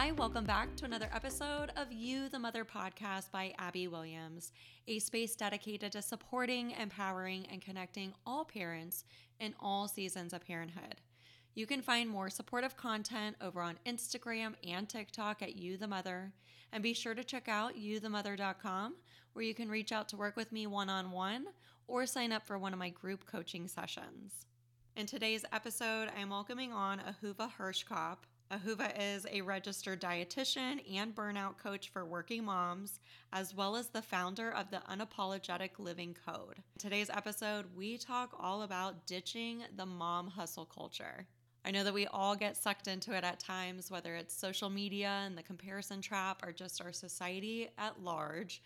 Hi, welcome back to another episode of You the Mother podcast by Abby Williams, a space dedicated to supporting, empowering, and connecting all parents in all seasons of parenthood. You can find more supportive content over on Instagram and TikTok at You the Mother, and be sure to check out youthemother.com where you can reach out to work with me one on one or sign up for one of my group coaching sessions. In today's episode, I'm welcoming on Ahuva Hirschkop. Ahuva is a registered dietitian and burnout coach for working moms, as well as the founder of the Unapologetic Living Code. In today's episode, we talk all about ditching the mom hustle culture. I know that we all get sucked into it at times, whether it's social media and the comparison trap or just our society at large.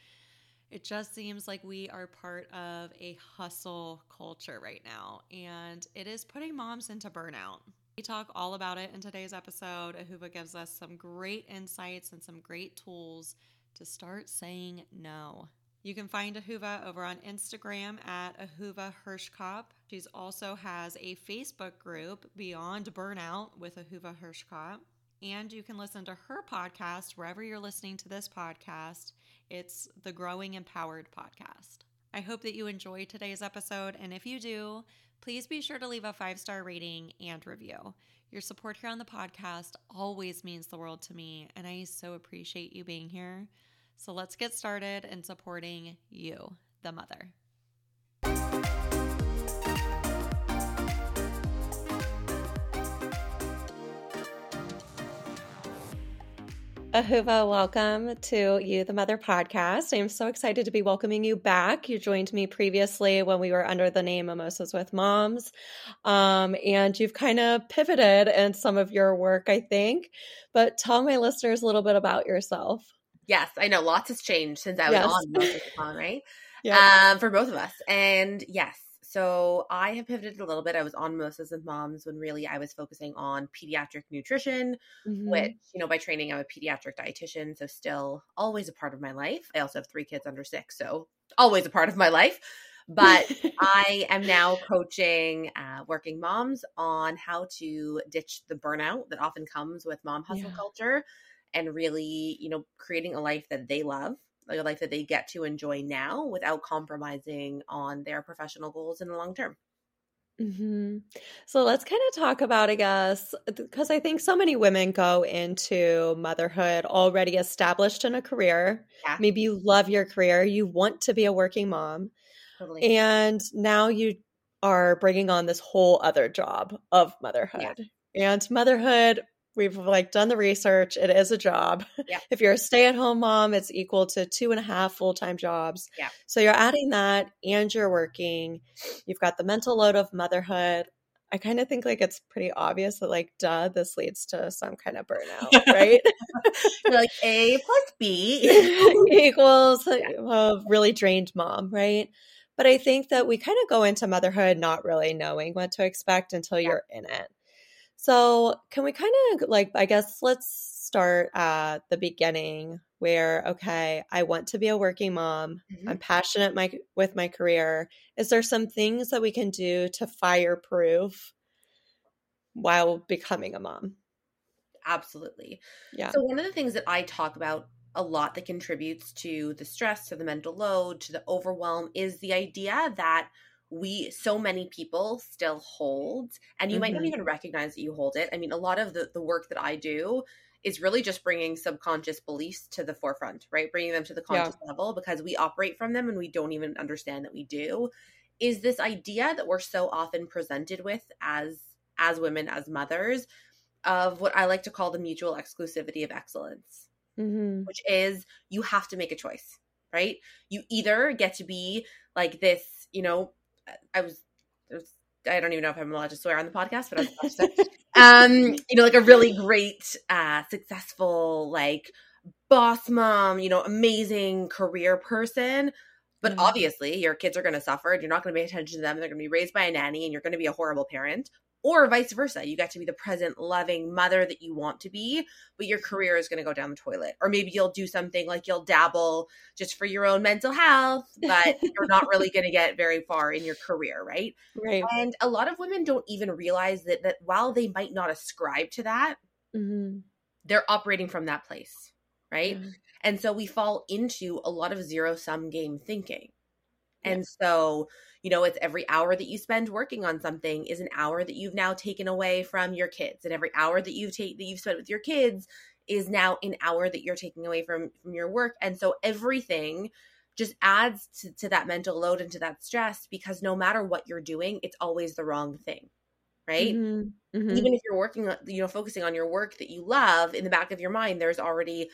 It just seems like we are part of a hustle culture right now, and it is putting moms into burnout. We talk all about it in today's episode. Ahuva gives us some great insights and some great tools to start saying no. You can find Ahuva over on Instagram at Ahuva Hirschkop. She also has a Facebook group, Beyond Burnout, with Ahuva Hirschkop. And you can listen to her podcast wherever you're listening to this podcast. It's the Growing Empowered podcast. I hope that you enjoyed today's episode. And if you do, please be sure to leave a five star rating and review. Your support here on the podcast always means the world to me, and I so appreciate you being here. So let's get started in supporting you, the mother. Ahuva, welcome to You the Mother podcast. I am so excited to be welcoming you back. You joined me previously when we were under the name Mimosas with Moms. Um, and you've kind of pivoted in some of your work, I think. But tell my listeners a little bit about yourself. Yes, I know lots has changed since I was yes. on Mimosas with Mom, right? Yeah. Um, for both of us. And yes, so I have pivoted a little bit. I was on Mimosas with Moms when really I was focusing on pediatric nutrition, mm-hmm. which, you know, by training, I'm a pediatric dietitian. So still always a part of my life. I also have three kids under six. So always a part of my life. But I am now coaching uh, working moms on how to ditch the burnout that often comes with mom hustle yeah. culture and really, you know, creating a life that they love like a life that they get to enjoy now without compromising on their professional goals in the long term. Mm-hmm. So let's kind of talk about, I guess, because I think so many women go into motherhood already established in a career. Yeah. Maybe you love your career, you want to be a working mom, totally. and now you are bringing on this whole other job of motherhood. Yeah. And motherhood we've like done the research it is a job. Yeah. if you're a stay-at-home mom it's equal to two and a half full-time jobs. Yeah. So you're adding that and you're working. You've got the mental load of motherhood. I kind of think like it's pretty obvious that like duh this leads to some kind of burnout right? Like a plus b. Equals yeah. Uh, a really drained mom right? But i think that we kind of go into motherhood not really knowing what to expect until yeah. you're in it so, can we kind of like, I guess, let's start at the beginning where, okay, I want to be a working mom. Mm-hmm. I'm passionate my, with my career. Is there some things that we can do to fireproof while becoming a mom? Absolutely. Yeah. So, one of the things that I talk about a lot that contributes to the stress, to the mental load, to the overwhelm is the idea that we so many people still hold and you mm-hmm. might not mm-hmm. even recognize that you hold it i mean a lot of the, the work that i do is really just bringing subconscious beliefs to the forefront right bringing them to the conscious yeah. level because we operate from them and we don't even understand that we do is this idea that we're so often presented with as as women as mothers of what i like to call the mutual exclusivity of excellence mm-hmm. which is you have to make a choice right you either get to be like this you know I was, was I don't even know if I'm allowed to swear on the podcast, but I was about to say, um, you know, like a really great, uh, successful, like boss mom, you know, amazing career person. But mm-hmm. obviously, your kids are going to suffer and you're not going to pay attention to them. They're going to be raised by a nanny and you're going to be a horrible parent or vice versa. You get to be the present, loving mother that you want to be, but your career is going to go down the toilet. Or maybe you'll do something like you'll dabble just for your own mental health, but you're not really going to get very far in your career, right? Right. And a lot of women don't even realize that that while they might not ascribe to that, mm-hmm. they're operating from that place, right? Mm-hmm. And so we fall into a lot of zero sum game thinking. And so, you know, it's every hour that you spend working on something is an hour that you've now taken away from your kids. And every hour that you've take that you've spent with your kids is now an hour that you're taking away from from your work. And so everything just adds to, to that mental load and to that stress because no matter what you're doing, it's always the wrong thing right mm-hmm. Mm-hmm. even if you're working you know focusing on your work that you love in the back of your mind there's already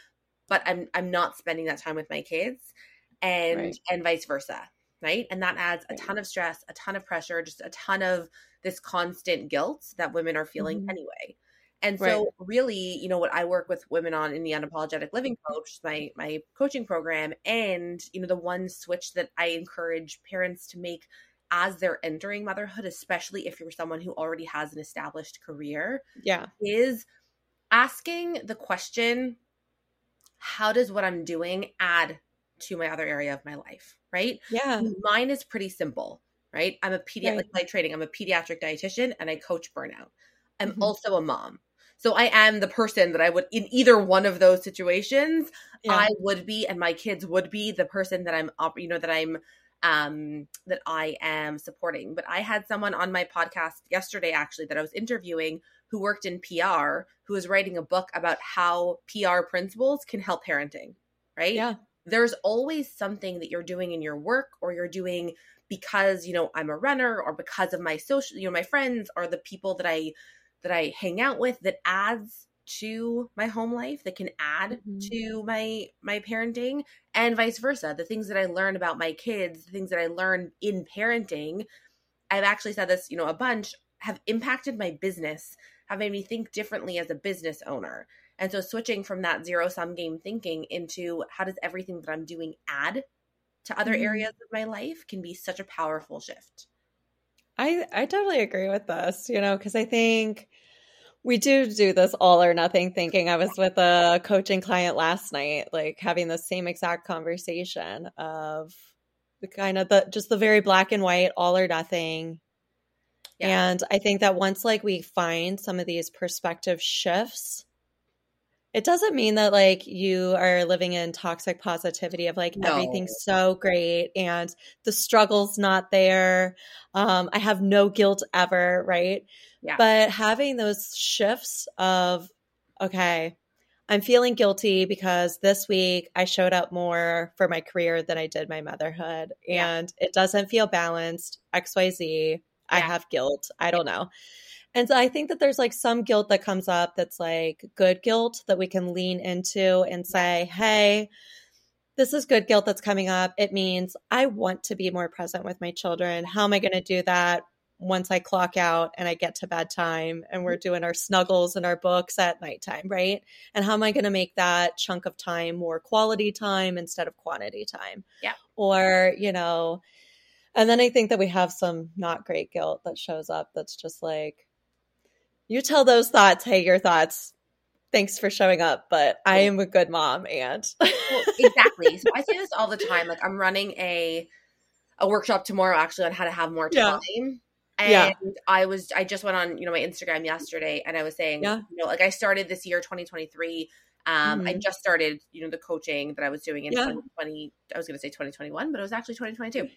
but i'm i'm not spending that time with my kids and right. and vice versa right and that adds a ton of stress a ton of pressure just a ton of this constant guilt that women are feeling mm-hmm. anyway and so right. really you know what i work with women on in the unapologetic living coach my my coaching program and you know the one switch that i encourage parents to make as they're entering motherhood, especially if you're someone who already has an established career, yeah, is asking the question, how does what I'm doing add to my other area of my life? Right? Yeah. Mine is pretty simple, right? I'm a pediatric right. like training, I'm a pediatric dietitian and I coach burnout. I'm mm-hmm. also a mom. So I am the person that I would in either one of those situations, yeah. I would be and my kids would be the person that I'm you know that I'm um, that I am supporting. But I had someone on my podcast yesterday, actually, that I was interviewing who worked in PR, who was writing a book about how PR principles can help parenting, right? Yeah. There's always something that you're doing in your work or you're doing because, you know, I'm a runner or because of my social, you know, my friends or the people that I that I hang out with that adds to my home life that can add mm-hmm. to my my parenting and vice versa the things that i learn about my kids the things that i learn in parenting i've actually said this you know a bunch have impacted my business have made me think differently as a business owner and so switching from that zero sum game thinking into how does everything that i'm doing add to other mm-hmm. areas of my life can be such a powerful shift i i totally agree with this you know because i think we do do this all or nothing thinking. I was with a coaching client last night, like having the same exact conversation of the kind of the just the very black and white, all or nothing. Yeah. And I think that once like we find some of these perspective shifts, it doesn't mean that like you are living in toxic positivity of like no. everything's so great and the struggle's not there. Um, I have no guilt ever, right? Yeah. But having those shifts of, okay, I'm feeling guilty because this week I showed up more for my career than I did my motherhood. Yeah. And it doesn't feel balanced. XYZ. Yeah. I have guilt. I don't know. And so I think that there's like some guilt that comes up that's like good guilt that we can lean into and say, hey, this is good guilt that's coming up. It means I want to be more present with my children. How am I going to do that? once I clock out and I get to bedtime and we're mm-hmm. doing our snuggles and our books at nighttime, right? And how am I going to make that chunk of time more quality time instead of quantity time? Yeah. Or, you know, and then I think that we have some not great guilt that shows up that's just like, you tell those thoughts, hey, your thoughts, thanks for showing up, but I am a good mom and well, exactly. So I say this all the time. Like I'm running a a workshop tomorrow actually on how to have more time. Yeah. And yeah. I was, I just went on, you know, my Instagram yesterday and I was saying, yeah. you know, like I started this year, 2023. Um, mm-hmm. I just started, you know, the coaching that I was doing in yeah. 2020. I was going to say 2021, but it was actually 2022.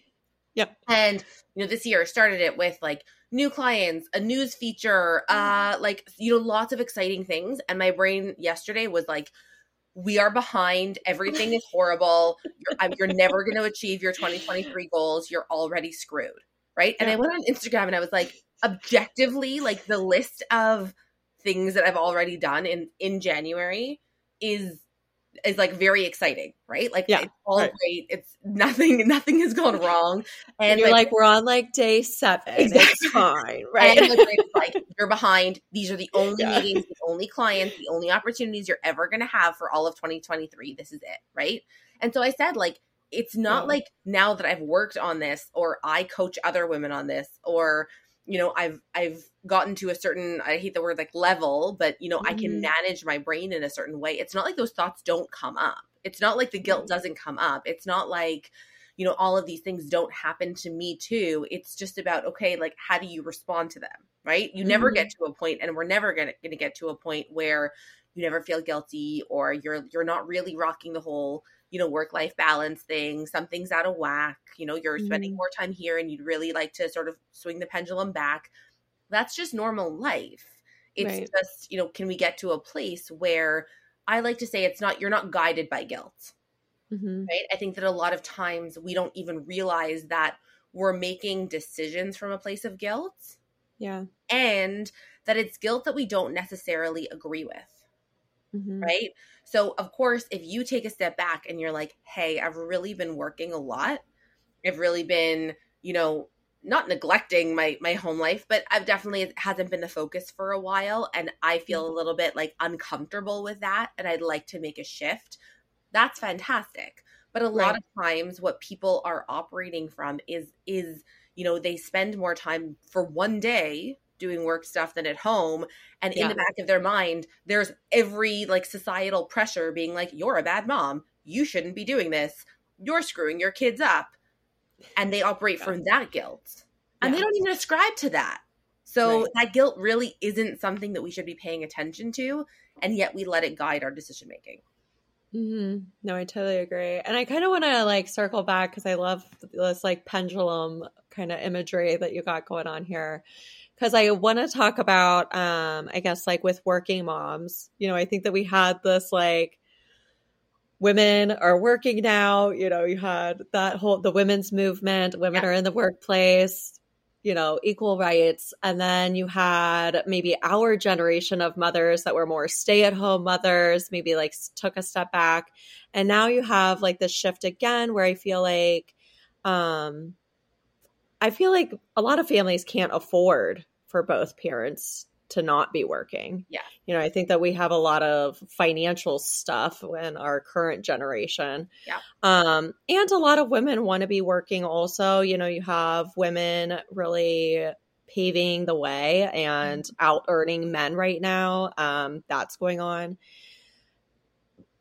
Yep. And, you know, this year started it with like new clients, a news feature, uh, like, you know, lots of exciting things. And my brain yesterday was like, we are behind. Everything is horrible. You're, you're never going to achieve your 2023 goals. You're already screwed right? And I went on Instagram and I was like, objectively, like the list of things that I've already done in in January is is like very exciting, right? Like yeah, it's all right. great. It's nothing, nothing has gone wrong. And, and you're like, like, we're on like day seven. Exactly. It's fine, right? And like you're behind. These are the only yeah. meetings, the only clients, the only opportunities you're ever gonna have for all of 2023. This is it, right? And so I said, like, it's not yeah. like now that I've worked on this or I coach other women on this or you know I've I've gotten to a certain I hate the word like level but you know mm-hmm. I can mm-hmm. manage my brain in a certain way. It's not like those thoughts don't come up. It's not like the guilt doesn't come up. It's not like you know all of these things don't happen to me too. It's just about okay like how do you respond to them, right? You mm-hmm. never get to a point and we're never gonna, going to get to a point where you never feel guilty or you're you're not really rocking the whole you know work life balance thing something's out of whack you know you're mm-hmm. spending more time here and you'd really like to sort of swing the pendulum back that's just normal life it's right. just you know can we get to a place where i like to say it's not you're not guided by guilt mm-hmm. right i think that a lot of times we don't even realize that we're making decisions from a place of guilt yeah and that it's guilt that we don't necessarily agree with mm-hmm. right? So, of course, if you take a step back and you're like, hey, I've really been working a lot, I've really been, you know, not neglecting my my home life but i've definitely hasn't been the focus for a while and i feel mm-hmm. a little bit like uncomfortable with that and i'd like to make a shift that's fantastic but a right. lot of times what people are operating from is is you know they spend more time for one day doing work stuff than at home and yeah. in the back of their mind there's every like societal pressure being like you're a bad mom you shouldn't be doing this you're screwing your kids up and they operate yeah. from that guilt and yeah. they don't even ascribe to that so right. that guilt really isn't something that we should be paying attention to and yet we let it guide our decision making Mm-hmm. No, I totally agree. And I kind of want to like circle back because I love this like pendulum kind of imagery that you got going on here because I want to talk about, um, I guess, like with working moms. You know, I think that we had this like women are working now. You know, you had that whole the women's movement. Women yeah. are in the workplace. You know, equal rights, and then you had maybe our generation of mothers that were more stay at home mothers. Maybe like took a step back, and now you have like this shift again where I feel like. um I feel like a lot of families can't afford for both parents to not be working. Yeah. You know, I think that we have a lot of financial stuff in our current generation. Yeah. Um, and a lot of women want to be working also. You know, you have women really paving the way and mm-hmm. out earning men right now. Um, that's going on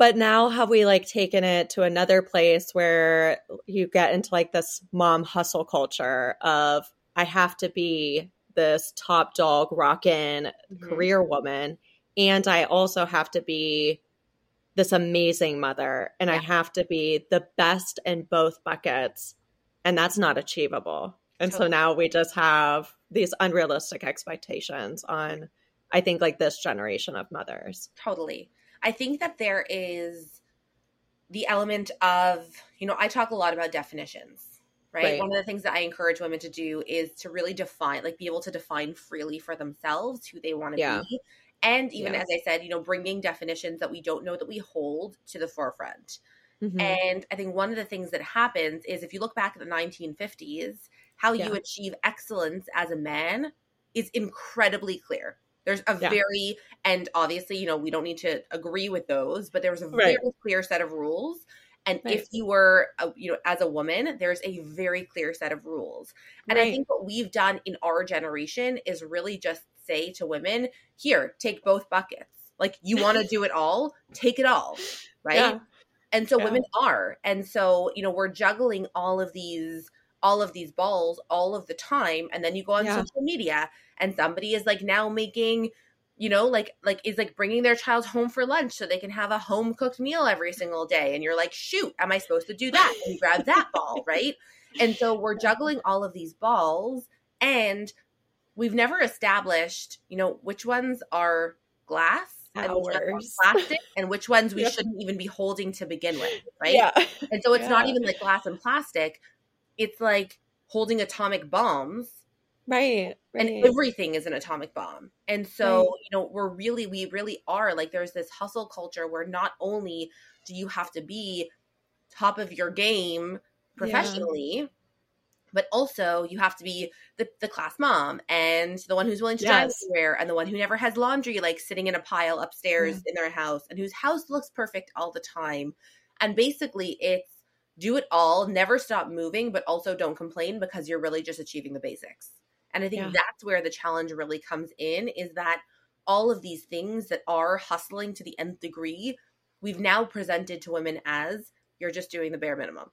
but now have we like taken it to another place where you get into like this mom hustle culture of I have to be this top dog rockin' mm-hmm. career woman and I also have to be this amazing mother and yeah. I have to be the best in both buckets and that's not achievable. And totally. so now we just have these unrealistic expectations on I think like this generation of mothers. Totally. I think that there is the element of, you know, I talk a lot about definitions, right? right? One of the things that I encourage women to do is to really define, like, be able to define freely for themselves who they want to yeah. be. And even yeah. as I said, you know, bringing definitions that we don't know that we hold to the forefront. Mm-hmm. And I think one of the things that happens is if you look back at the 1950s, how yeah. you achieve excellence as a man is incredibly clear. There's a yeah. very, and obviously, you know, we don't need to agree with those, but there was a right. very clear set of rules. And right. if you were, a, you know, as a woman, there's a very clear set of rules. And right. I think what we've done in our generation is really just say to women, here, take both buckets. Like you want to do it all, take it all. Right. Yeah. And so yeah. women are. And so, you know, we're juggling all of these all of these balls all of the time and then you go on yeah. social media and somebody is like now making you know like like is like bringing their child home for lunch so they can have a home cooked meal every single day and you're like shoot am i supposed to do that and you grab that ball right and so we're juggling all of these balls and we've never established you know which ones are glass and plastic and which ones we yep. shouldn't even be holding to begin with right yeah. and so it's yeah. not even like glass and plastic it's like holding atomic bombs right, right. and everything is an atomic bomb and so right. you know we're really we really are like there's this hustle culture where not only do you have to be top of your game professionally yeah. but also you have to be the, the class mom and the one who's willing to drive everywhere and the one who never has laundry like sitting in a pile upstairs in their house and whose house looks perfect all the time and basically it's do it all, never stop moving, but also don't complain because you're really just achieving the basics. And I think yeah. that's where the challenge really comes in is that all of these things that are hustling to the nth degree, we've now presented to women as you're just doing the bare minimum.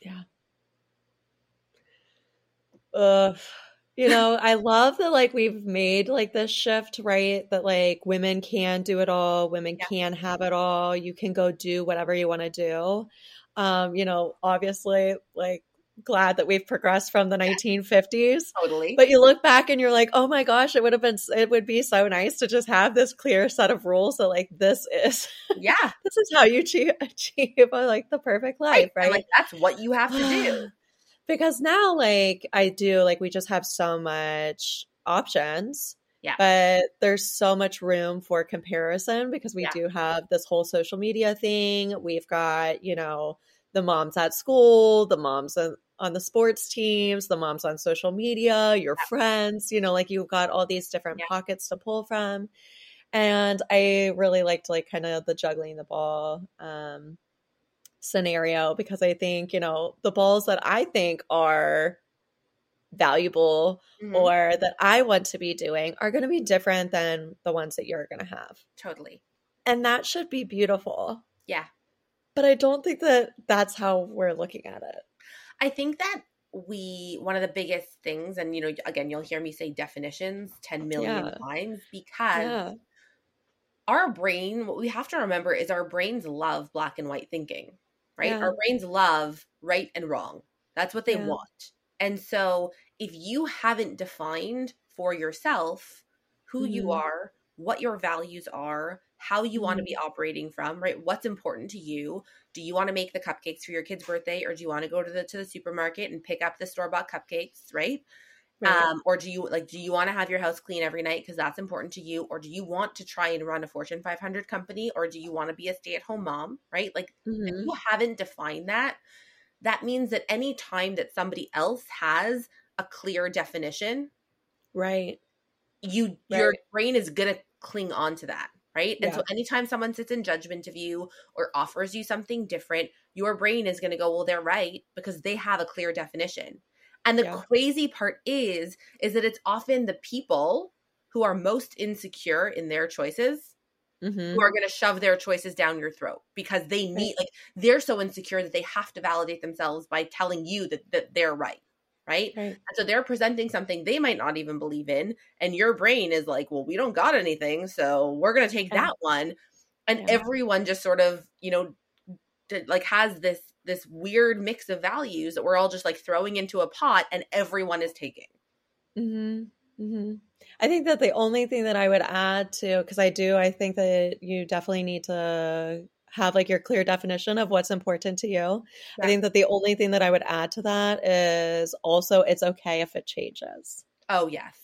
Yeah. Uh you know, I love that like we've made like this shift, right? That like women can do it all, women yeah. can have it all. You can go do whatever you want to do. Um, you know, obviously like glad that we've progressed from the 1950s. Totally. But you look back and you're like, "Oh my gosh, it would have been it would be so nice to just have this clear set of rules that like this is Yeah. this is how you achieve, achieve like the perfect life, right? right? like that's what you have to do because now like I do like we just have so much options. Yeah. But there's so much room for comparison because we yeah. do have this whole social media thing. We've got, you know, the moms at school, the moms on, on the sports teams, the moms on social media, your yeah. friends, you know, like you've got all these different yeah. pockets to pull from. And I really liked like kind of the juggling the ball. Um, scenario because I think, you know, the balls that I think are valuable mm-hmm. or that I want to be doing are going to be different than the ones that you're going to have. Totally. And that should be beautiful. Yeah. But I don't think that that's how we're looking at it. I think that we one of the biggest things and you know again you'll hear me say definitions 10 million yeah. times because yeah. our brain what we have to remember is our brains love black and white thinking right? Yeah. Our brains love right and wrong. That's what they yeah. want. And so if you haven't defined for yourself who mm-hmm. you are, what your values are, how you mm-hmm. want to be operating from, right? What's important to you? Do you want to make the cupcakes for your kid's birthday or do you want to go to the to the supermarket and pick up the store-bought cupcakes, right? Right. Um, or do you like do you want to have your house clean every night because that's important to you or do you want to try and run a fortune 500 company or do you want to be a stay-at-home mom right like mm-hmm. if you haven't defined that that means that any time that somebody else has a clear definition right you right. your brain is gonna cling on to that right yeah. and so anytime someone sits in judgment of you or offers you something different your brain is gonna go well they're right because they have a clear definition and the yeah. crazy part is, is that it's often the people who are most insecure in their choices mm-hmm. who are going to shove their choices down your throat because they need, like, they're so insecure that they have to validate themselves by telling you that, that they're right. Right? right? And so they're presenting something they might not even believe in. And your brain is like, well, we don't got anything. So we're going to take that one. And yeah. everyone just sort of, you know, like has this this weird mix of values that we're all just like throwing into a pot and everyone is taking. Mm-hmm. Mm-hmm. I think that the only thing that I would add to, because I do, I think that you definitely need to have like your clear definition of what's important to you. Yeah. I think that the only thing that I would add to that is also it's okay if it changes. Oh, yes.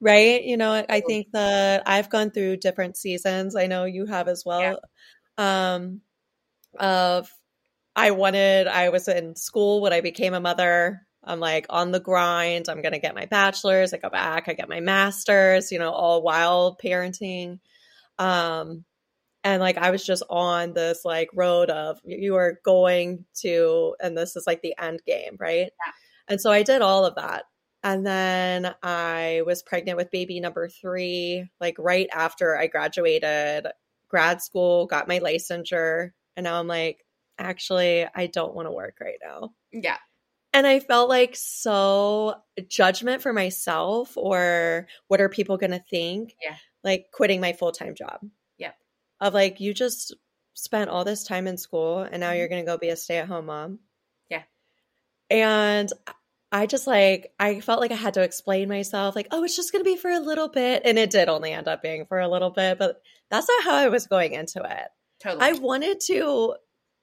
Right. You know, I think that I've gone through different seasons. I know you have as well. Yeah. Um, of I wanted, I was in school when I became a mother. I'm like on the grind. I'm going to get my bachelor's. I go back, I get my master's, you know, all while parenting. Um, and like I was just on this like road of you are going to, and this is like the end game, right? Yeah. And so I did all of that. And then I was pregnant with baby number three, like right after I graduated grad school, got my licensure. And now I'm like, actually, I don't want to work right now. Yeah. And I felt like so judgment for myself or what are people going to think? Yeah. Like quitting my full time job. Yeah. Of like, you just spent all this time in school and now you're mm-hmm. going to go be a stay at home mom. Yeah. And I just like, I felt like I had to explain myself, like, oh, it's just going to be for a little bit. And it did only end up being for a little bit, but that's not how I was going into it. Totally. I wanted to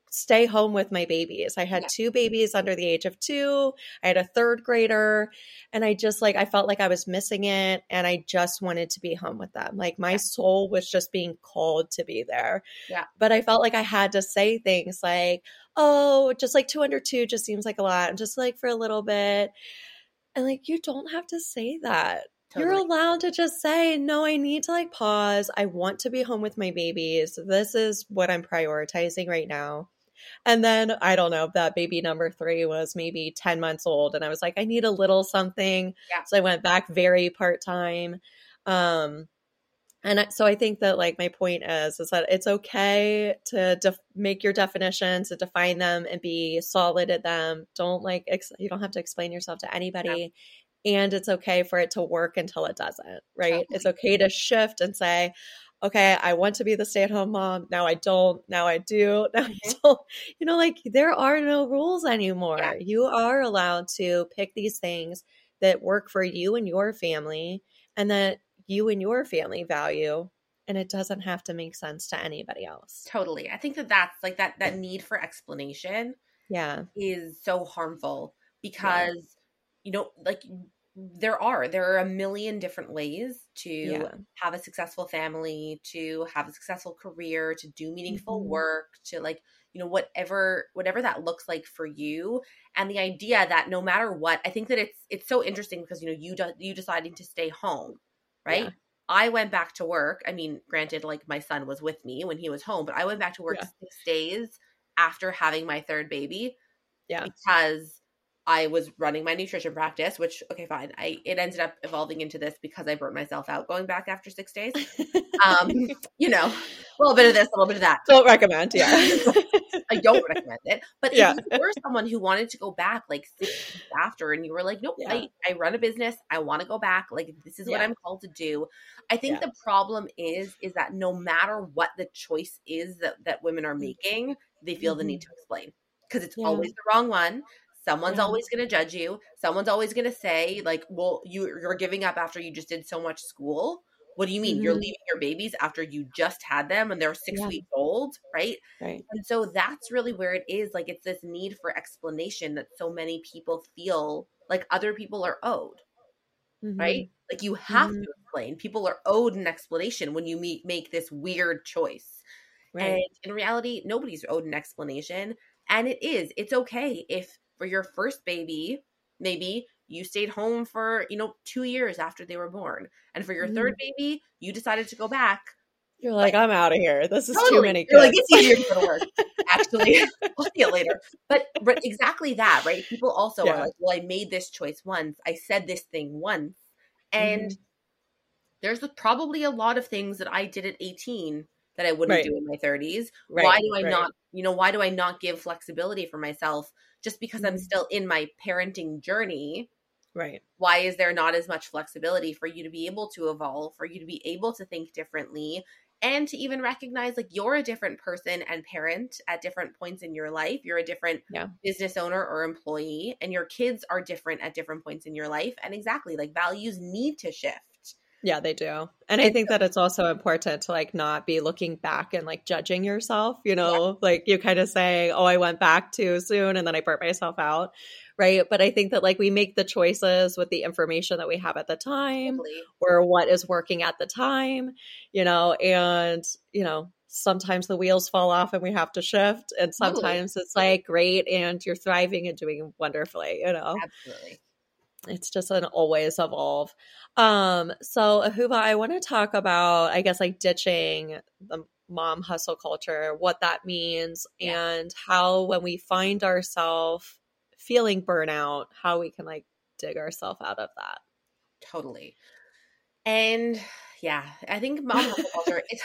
stay home with my babies. I had yeah. two babies under the age of two. I had a third grader. And I just like, I felt like I was missing it. And I just wanted to be home with them. Like my yeah. soul was just being called to be there. Yeah. But I felt like I had to say things like, oh, just like two under two just seems like a lot. And just like for a little bit. And like, you don't have to say that. Totally. You're allowed to just say, no, I need to like pause. I want to be home with my babies. This is what I'm prioritizing right now. And then I don't know, that baby number three was maybe 10 months old. And I was like, I need a little something. Yeah. So I went back very part time. Um, and so I think that like my point is is that it's okay to def- make your definitions, to define them, and be solid at them. Don't like ex- you don't have to explain yourself to anybody. and it's okay for it to work until it doesn't, right? Totally. It's okay to shift and say, okay, I want to be the stay at home mom. Now I don't. Now I do. Now mm-hmm. I don't. You know, like there are no rules anymore. Yeah. You are allowed to pick these things that work for you and your family and that you and your family value. And it doesn't have to make sense to anybody else. Totally. I think that that's like that, that need for explanation. Yeah. Is so harmful because, yeah. you know, like there are there are a million different ways to yeah. have a successful family to have a successful career to do meaningful mm-hmm. work to like you know whatever whatever that looks like for you and the idea that no matter what i think that it's it's so interesting because you know you do, you deciding to stay home right yeah. i went back to work i mean granted like my son was with me when he was home but i went back to work yeah. six days after having my third baby yeah because I was running my nutrition practice, which okay, fine. I it ended up evolving into this because I burnt myself out going back after six days. Um, you know, a little bit of this, a little bit of that. Don't recommend, yeah. I don't recommend it. But yeah. if you were someone who wanted to go back like six weeks after and you were like, nope, yeah. I, I run a business, I want to go back, like this is yeah. what I'm called to do. I think the problem is is that no matter what the choice is that, that women are mm. making, they feel mm-hmm. the need mm-hmm. to explain because it's always the wrong one Someone's yeah. always going to judge you. Someone's always going to say, like, well, you, you're giving up after you just did so much school. What do you mean? Mm-hmm. You're leaving your babies after you just had them and they're six yeah. weeks old, right? Right. And so that's really where it is. Like, it's this need for explanation that so many people feel like other people are owed, mm-hmm. right? Like, you have mm-hmm. to explain. People are owed an explanation when you meet, make this weird choice. Right. And in reality, nobody's owed an explanation. And it is, it's okay if for your first baby, maybe you stayed home for, you know, two years after they were born. And for your mm. third baby, you decided to go back. You're like, like I'm out of here. This is totally. too many kids. You're like, it's easier to go to work. Actually, we'll see it later. But, but exactly that, right? People also yeah. are like, well, I made this choice once. I said this thing once. And mm. there's probably a lot of things that I did at 18 that I wouldn't right. do in my 30s. Right. Why do I right. not, you know, why do I not give flexibility for myself just because I'm still in my parenting journey. Right. Why is there not as much flexibility for you to be able to evolve, for you to be able to think differently, and to even recognize like you're a different person and parent at different points in your life. You're a different yeah. business owner or employee, and your kids are different at different points in your life. And exactly, like values need to shift. Yeah, they do. And I think that it's also important to like not be looking back and like judging yourself, you know, yeah. like you kind of say, oh, I went back too soon and then I burnt myself out. Right. But I think that like we make the choices with the information that we have at the time totally. or what is working at the time, you know, and, you know, sometimes the wheels fall off and we have to shift. And sometimes totally. it's like great and you're thriving and doing wonderfully, you know. Absolutely it's just an always evolve. Um, so Ahuva, I want to talk about, I guess, like ditching the mom hustle culture, what that means, yeah. and how when we find ourselves feeling burnout, how we can like dig ourselves out of that. Totally. And yeah, I think mom hustle culture is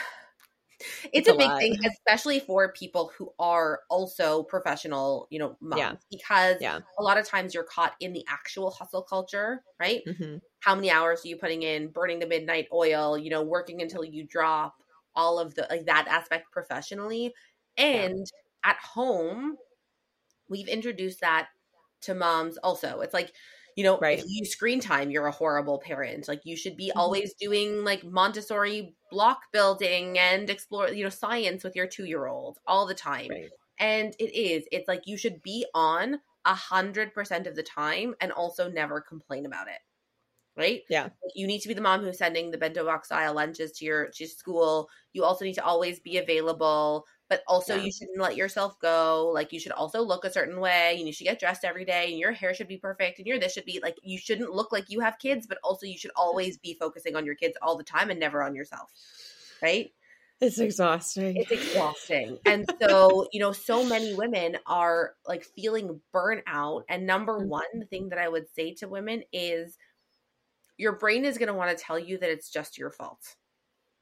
it's, a, a big thing, especially for people who are also professional, you know, moms, yeah. because yeah. a lot of times you're caught in the actual hustle culture, right? Mm-hmm. How many hours are you putting in, burning the midnight oil, you know, working until you drop, all of the like that aspect professionally. And yeah. at home, we've introduced that to moms also. It's like you know right. if you screen time you're a horrible parent like you should be mm-hmm. always doing like montessori block building and explore you know science with your two year old all the time right. and it is it's like you should be on a hundred percent of the time and also never complain about it right yeah you need to be the mom who's sending the bento box style lunches to your to school you also need to always be available but also yeah. you shouldn't let yourself go. Like you should also look a certain way and you should get dressed every day and your hair should be perfect and your this should be like you shouldn't look like you have kids, but also you should always be focusing on your kids all the time and never on yourself. Right? It's exhausting. It's exhausting. and so, you know, so many women are like feeling burnout. And number mm-hmm. one, the thing that I would say to women is your brain is going to want to tell you that it's just your fault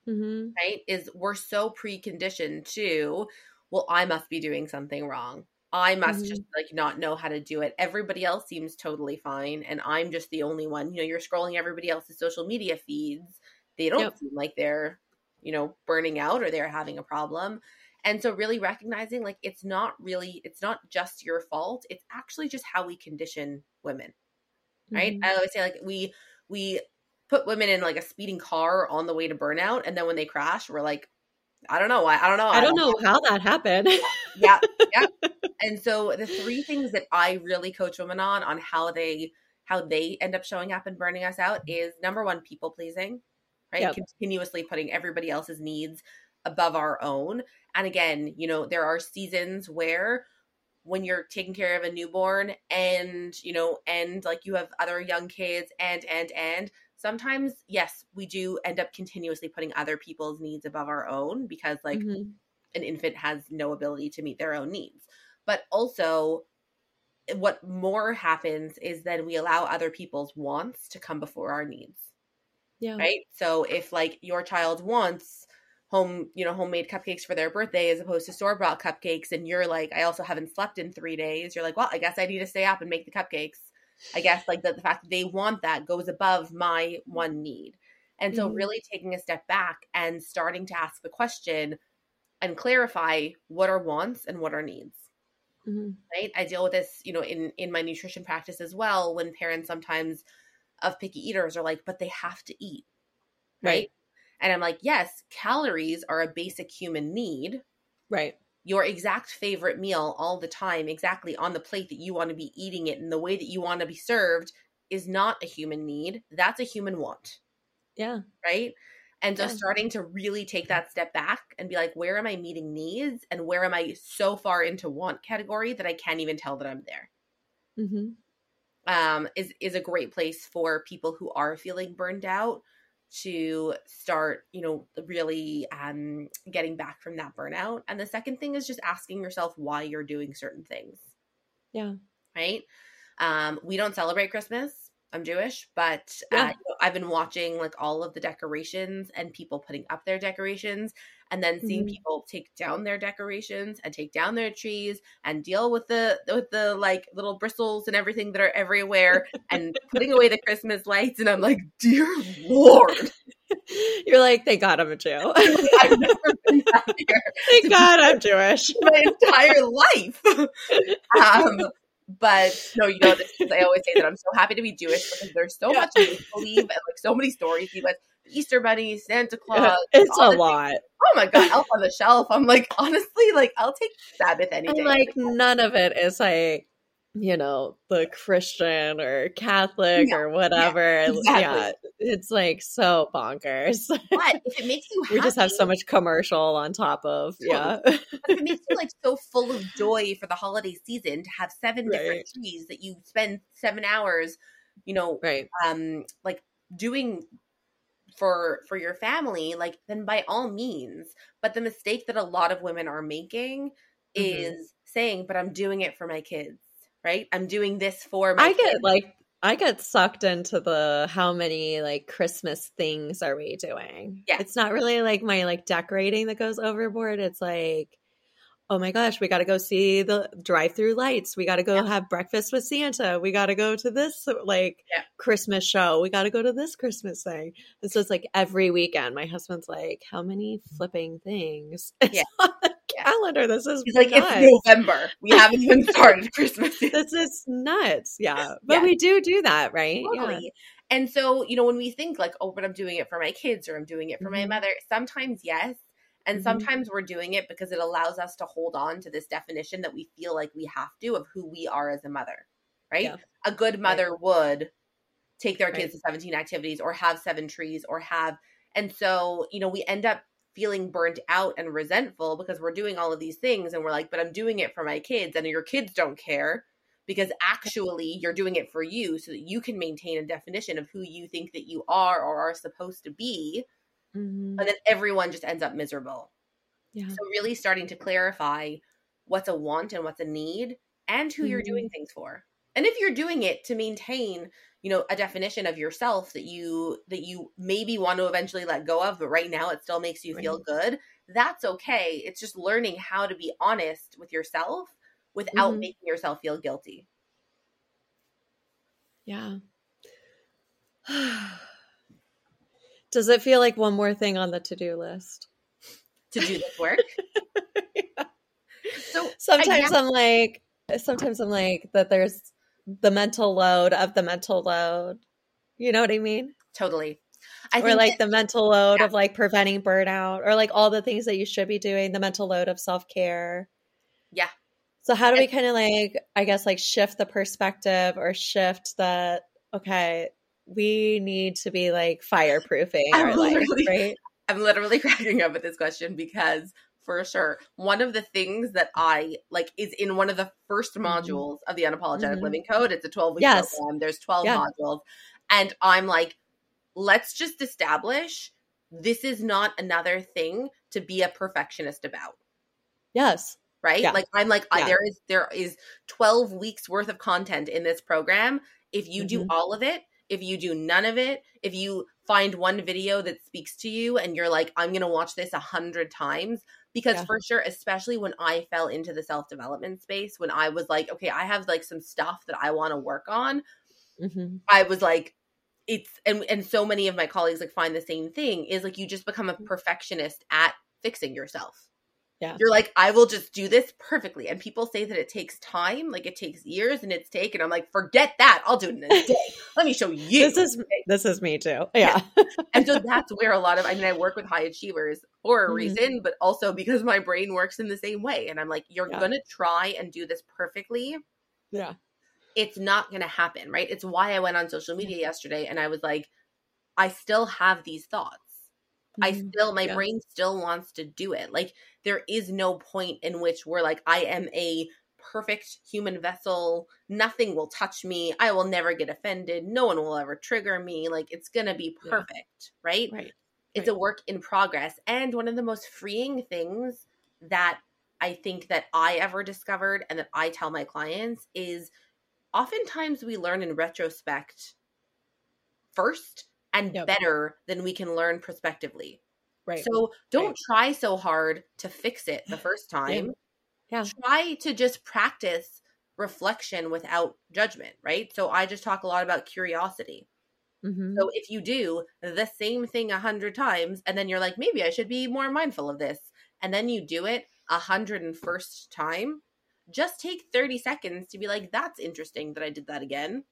mm-hmm. right? Is we're so preconditioned to, well, I must be doing something wrong. I must mm-hmm. just like not know how to do it. Everybody else seems totally fine, and I'm just the only one. You know, you're scrolling everybody else's social media feeds. They don't yep. seem like they're, you know, burning out or they're having a problem. And so really recognizing like it's not really it's not just your fault. It's actually just how we condition women. Right? Mm-hmm. I always say like we we put women in like a speeding car on the way to burnout and then when they crash we're like I don't know. I, I don't know. I don't know how that happened. yeah. Yeah. And so the three things that I really coach women on on how they how they end up showing up and burning us out is number one, people pleasing, right? Yep. Continuously putting everybody else's needs above our own. And again, you know, there are seasons where when you're taking care of a newborn and, you know, and like you have other young kids and and and sometimes yes, we do end up continuously putting other people's needs above our own because like mm-hmm. an infant has no ability to meet their own needs. But also what more happens is then we allow other people's wants to come before our needs. Yeah. Right? So if like your child wants home, you know, homemade cupcakes for their birthday as opposed to store bought cupcakes, and you're like, I also haven't slept in three days, you're like, well, I guess I need to stay up and make the cupcakes. I guess like the, the fact that they want that goes above my one need. And so, mm-hmm. really taking a step back and starting to ask the question and clarify what are wants and what are needs. Mm-hmm. Right. I deal with this, you know, in in my nutrition practice as well. When parents sometimes of picky eaters are like, but they have to eat. Right. right. And I'm like, yes, calories are a basic human need. Right. Your exact favorite meal all the time, exactly on the plate that you want to be eating it and the way that you want to be served is not a human need. That's a human want. Yeah. Right. And so yeah. starting to really take that step back and be like, where am I meeting needs and where am I so far into want category that I can't even tell that I'm there? Mm-hmm. Um, is is a great place for people who are feeling burned out to start, you know, really um, getting back from that burnout. And the second thing is just asking yourself why you're doing certain things. Yeah. Right. Um, we don't celebrate Christmas. I'm Jewish, but uh, yeah. uh, I've been watching like all of the decorations and people putting up their decorations and then seeing mm-hmm. people take down their decorations and take down their trees and deal with the with the like little bristles and everything that are everywhere and putting away the Christmas lights and I'm like, dear lord. You're like, thank God I'm a Jew. I've never been Thank God I'm Jewish. My entire life. Um, but no, you know, this is, I always say that I'm so happy to be Jewish because there's so yeah. much to believe and like so many stories. with Easter Bunny, Santa Claus. It's a lot. Things. Oh my god, Elf on the Shelf. I'm like, honestly, like I'll take Sabbath any day. like none of it is like you know the christian or catholic or whatever yeah, exactly. yeah, it's like so bonkers but if it makes you happy, we just have so much commercial on top of yeah it makes you like so full of joy for the holiday season to have seven right. different trees that you spend seven hours you know right um like doing for for your family like then by all means but the mistake that a lot of women are making mm-hmm. is saying but i'm doing it for my kids right? I'm doing this for my I get like I get sucked into the how many like Christmas things are we doing? Yeah. It's not really like my like decorating that goes overboard. It's like oh my gosh, we got to go see the drive-through lights. We got to go yeah. have breakfast with Santa. We got to go to this like yeah. Christmas show. We got to go to this Christmas thing. And so it's like every weekend. My husband's like, "How many flipping things?" Yeah. calendar. This is He's like it's November. We haven't even started Christmas. This is nuts. Yeah, but yeah. we do do that, right? Totally. Yeah. And so you know when we think like, oh, but I'm doing it for my kids or I'm doing it for mm-hmm. my mother. Sometimes yes, and mm-hmm. sometimes we're doing it because it allows us to hold on to this definition that we feel like we have to of who we are as a mother. Right? Yeah. A good mother right. would take their kids right. to 17 activities or have seven trees or have and so, you know, we end up feeling burnt out and resentful because we're doing all of these things and we're like, but I'm doing it for my kids and your kids don't care because actually you're doing it for you so that you can maintain a definition of who you think that you are or are supposed to be. Mm-hmm. And then everyone just ends up miserable. Yeah. So really starting to clarify what's a want and what's a need and who mm-hmm. you're doing things for. And if you're doing it to maintain you know a definition of yourself that you that you maybe want to eventually let go of but right now it still makes you right. feel good that's okay it's just learning how to be honest with yourself without mm-hmm. making yourself feel guilty. Yeah. Does it feel like one more thing on the to do list? To do this work? yeah. So sometimes I'm like, sometimes I'm like that there's the mental load of the mental load. You know what I mean? Totally. I or like that, the mental load yeah. of like preventing burnout or like all the things that you should be doing, the mental load of self care. Yeah. So how do we kind of like, I guess, like shift the perspective or shift that, okay, we need to be like fireproofing I'm our life, right? I'm literally cracking up at this question because for sure. One of the things that I like is in one of the first mm-hmm. modules of the Unapologetic mm-hmm. Living Code. It's a 12 week yes. program. There's 12 yeah. modules. And I'm like, let's just establish this is not another thing to be a perfectionist about. Yes. Right? Yeah. Like I'm like yeah. I, there is there is 12 weeks worth of content in this program. If you mm-hmm. do all of it, if you do none of it, if you find one video that speaks to you and you're like I'm going to watch this a 100 times, because yeah. for sure especially when i fell into the self development space when i was like okay i have like some stuff that i want to work on mm-hmm. i was like it's and and so many of my colleagues like find the same thing is like you just become a mm. perfectionist at fixing yourself yeah. You're like, I will just do this perfectly. And people say that it takes time, like it takes years and it's taken. I'm like, forget that. I'll do it in a day. Let me show you. This is this is me too. Yeah. and so that's where a lot of I mean, I work with high achievers for a mm-hmm. reason, but also because my brain works in the same way. And I'm like, you're yeah. gonna try and do this perfectly. Yeah. It's not gonna happen, right? It's why I went on social media yesterday and I was like, I still have these thoughts. I mm-hmm. still, my yeah. brain still wants to do it. Like, there is no point in which we're like, I am a perfect human vessel. Nothing will touch me. I will never get offended. No one will ever trigger me. Like, it's going to be perfect, yeah. right? Right. It's right. a work in progress. And one of the most freeing things that I think that I ever discovered and that I tell my clients is oftentimes we learn in retrospect first and yep. better than we can learn prospectively. Right. So don't right. try so hard to fix it the first time. Yeah. yeah. Try to just practice reflection without judgment, right? So I just talk a lot about curiosity. Mm-hmm. So if you do the same thing a hundred times and then you're like, maybe I should be more mindful of this, and then you do it a hundred and first time, just take 30 seconds to be like, that's interesting that I did that again.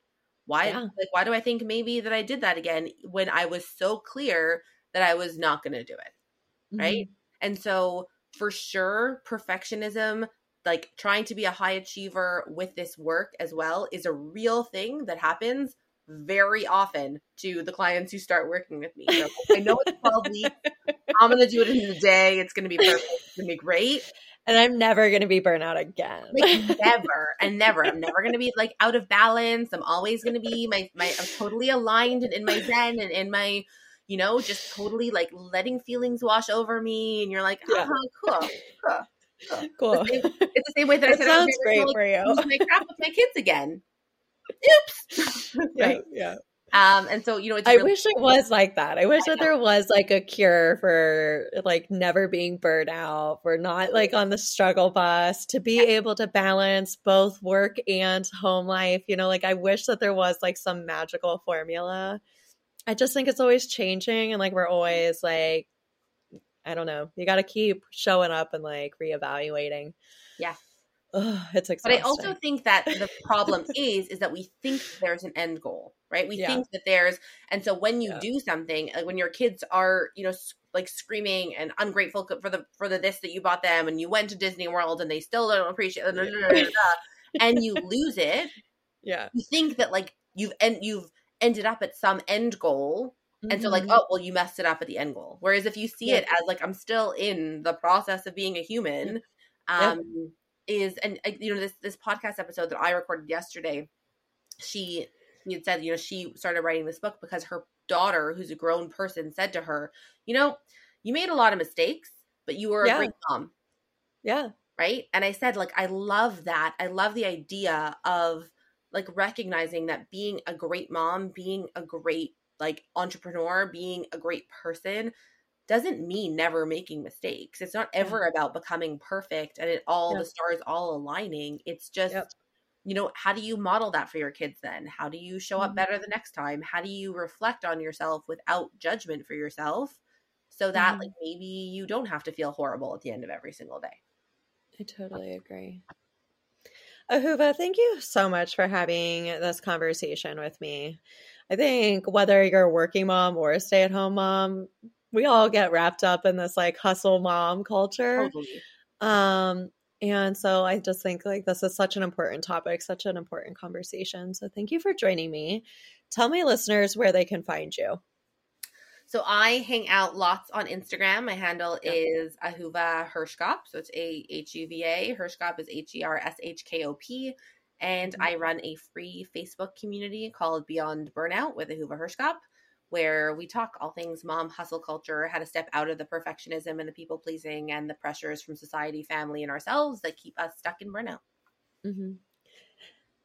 Why yeah. like why do I think maybe that I did that again when I was so clear that I was not going to do it? Right? Mm-hmm. And so for sure perfectionism like trying to be a high achiever with this work as well is a real thing that happens very often to the clients who start working with me. So I know it's 12 weeks. I'm going to do it in a day. It's going to be perfect. It's going to be great and I'm never going to be burnout again. Like never and never. I'm never going to be like out of balance. I'm always going to be my my. I'm totally aligned in, in my zen and in my, you know, just totally like letting feelings wash over me. And you're like, yeah. uh-huh, cool, cool. Cool. It's the, same, it's the same way that I said sounds I great for you. My crap with my kids again. Oops. right. Yeah. Um, and so, you know, I really- wish it was like that. I wish I that there was like a cure for like never being burned out, for not like on the struggle bus, to be yeah. able to balance both work and home life. You know, like I wish that there was like some magical formula. I just think it's always changing and like we're always like, I don't know, you got to keep showing up and like reevaluating. Yeah. Ugh, it's exhausting. But I also think that the problem is is that we think there's an end goal, right? We yeah. think that there's, and so when you yeah. do something, like when your kids are, you know, like screaming and ungrateful for the for the this that you bought them, and you went to Disney World and they still don't appreciate, it, and you lose it. Yeah, you think that like you've and you've ended up at some end goal. And mm-hmm. so, like, mm-hmm. oh, well, you messed it up at the end goal. Whereas if you see yeah. it as like, I'm still in the process of being a human, um, is and uh, you know this this podcast episode that I recorded yesterday, she had said you know she started writing this book because her daughter, who's a grown person, said to her, you know, you made a lot of mistakes, but you were a great mom. Yeah. Right. And I said like I love that. I love the idea of like recognizing that being a great mom, being a great like entrepreneur, being a great person doesn't mean never making mistakes. It's not ever about becoming perfect and it all the stars all aligning. It's just yep. you know, how do you model that for your kids then? How do you show up mm-hmm. better the next time? How do you reflect on yourself without judgment for yourself so that mm-hmm. like maybe you don't have to feel horrible at the end of every single day? I totally agree. Ahuva, thank you so much for having this conversation with me. I think whether you're a working mom or a stay at home mom, we all get wrapped up in this like hustle mom culture. Totally. Um, and so I just think like this is such an important topic, such an important conversation. So thank you for joining me. Tell my listeners where they can find you. So I hang out lots on Instagram. My handle yeah. is Ahuva Hershkop. So it's A H U V A. Hershkop is H E R S H K O P. And mm-hmm. I run a free Facebook community called Beyond Burnout with Ahuva Hershkop, where we talk all things mom hustle culture, how to step out of the perfectionism and the people pleasing and the pressures from society, family, and ourselves that keep us stuck in burnout. Mm-hmm.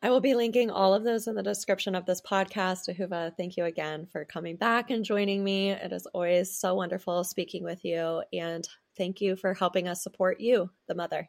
I will be linking all of those in the description of this podcast. Ahuva, thank you again for coming back and joining me. It is always so wonderful speaking with you. And thank you for helping us support you, the mother.